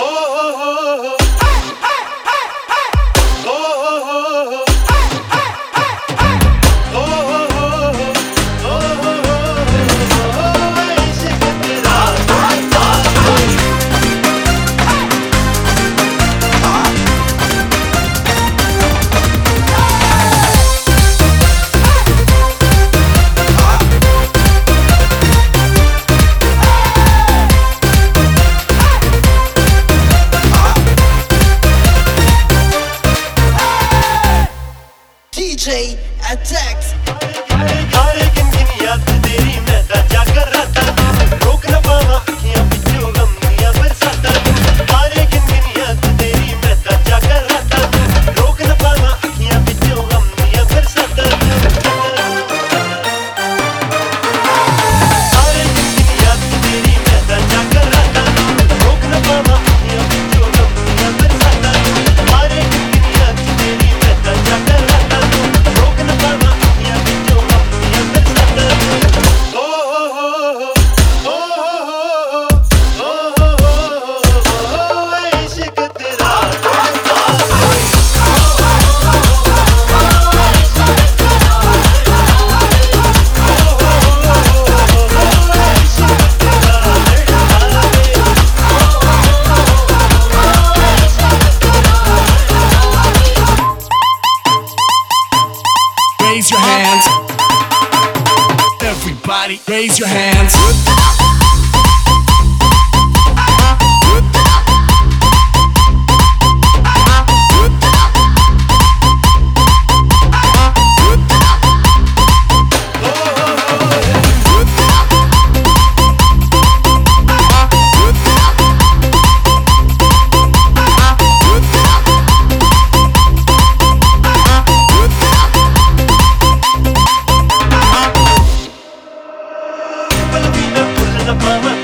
Oh, oh DJ. Everybody raise your hands. Mama.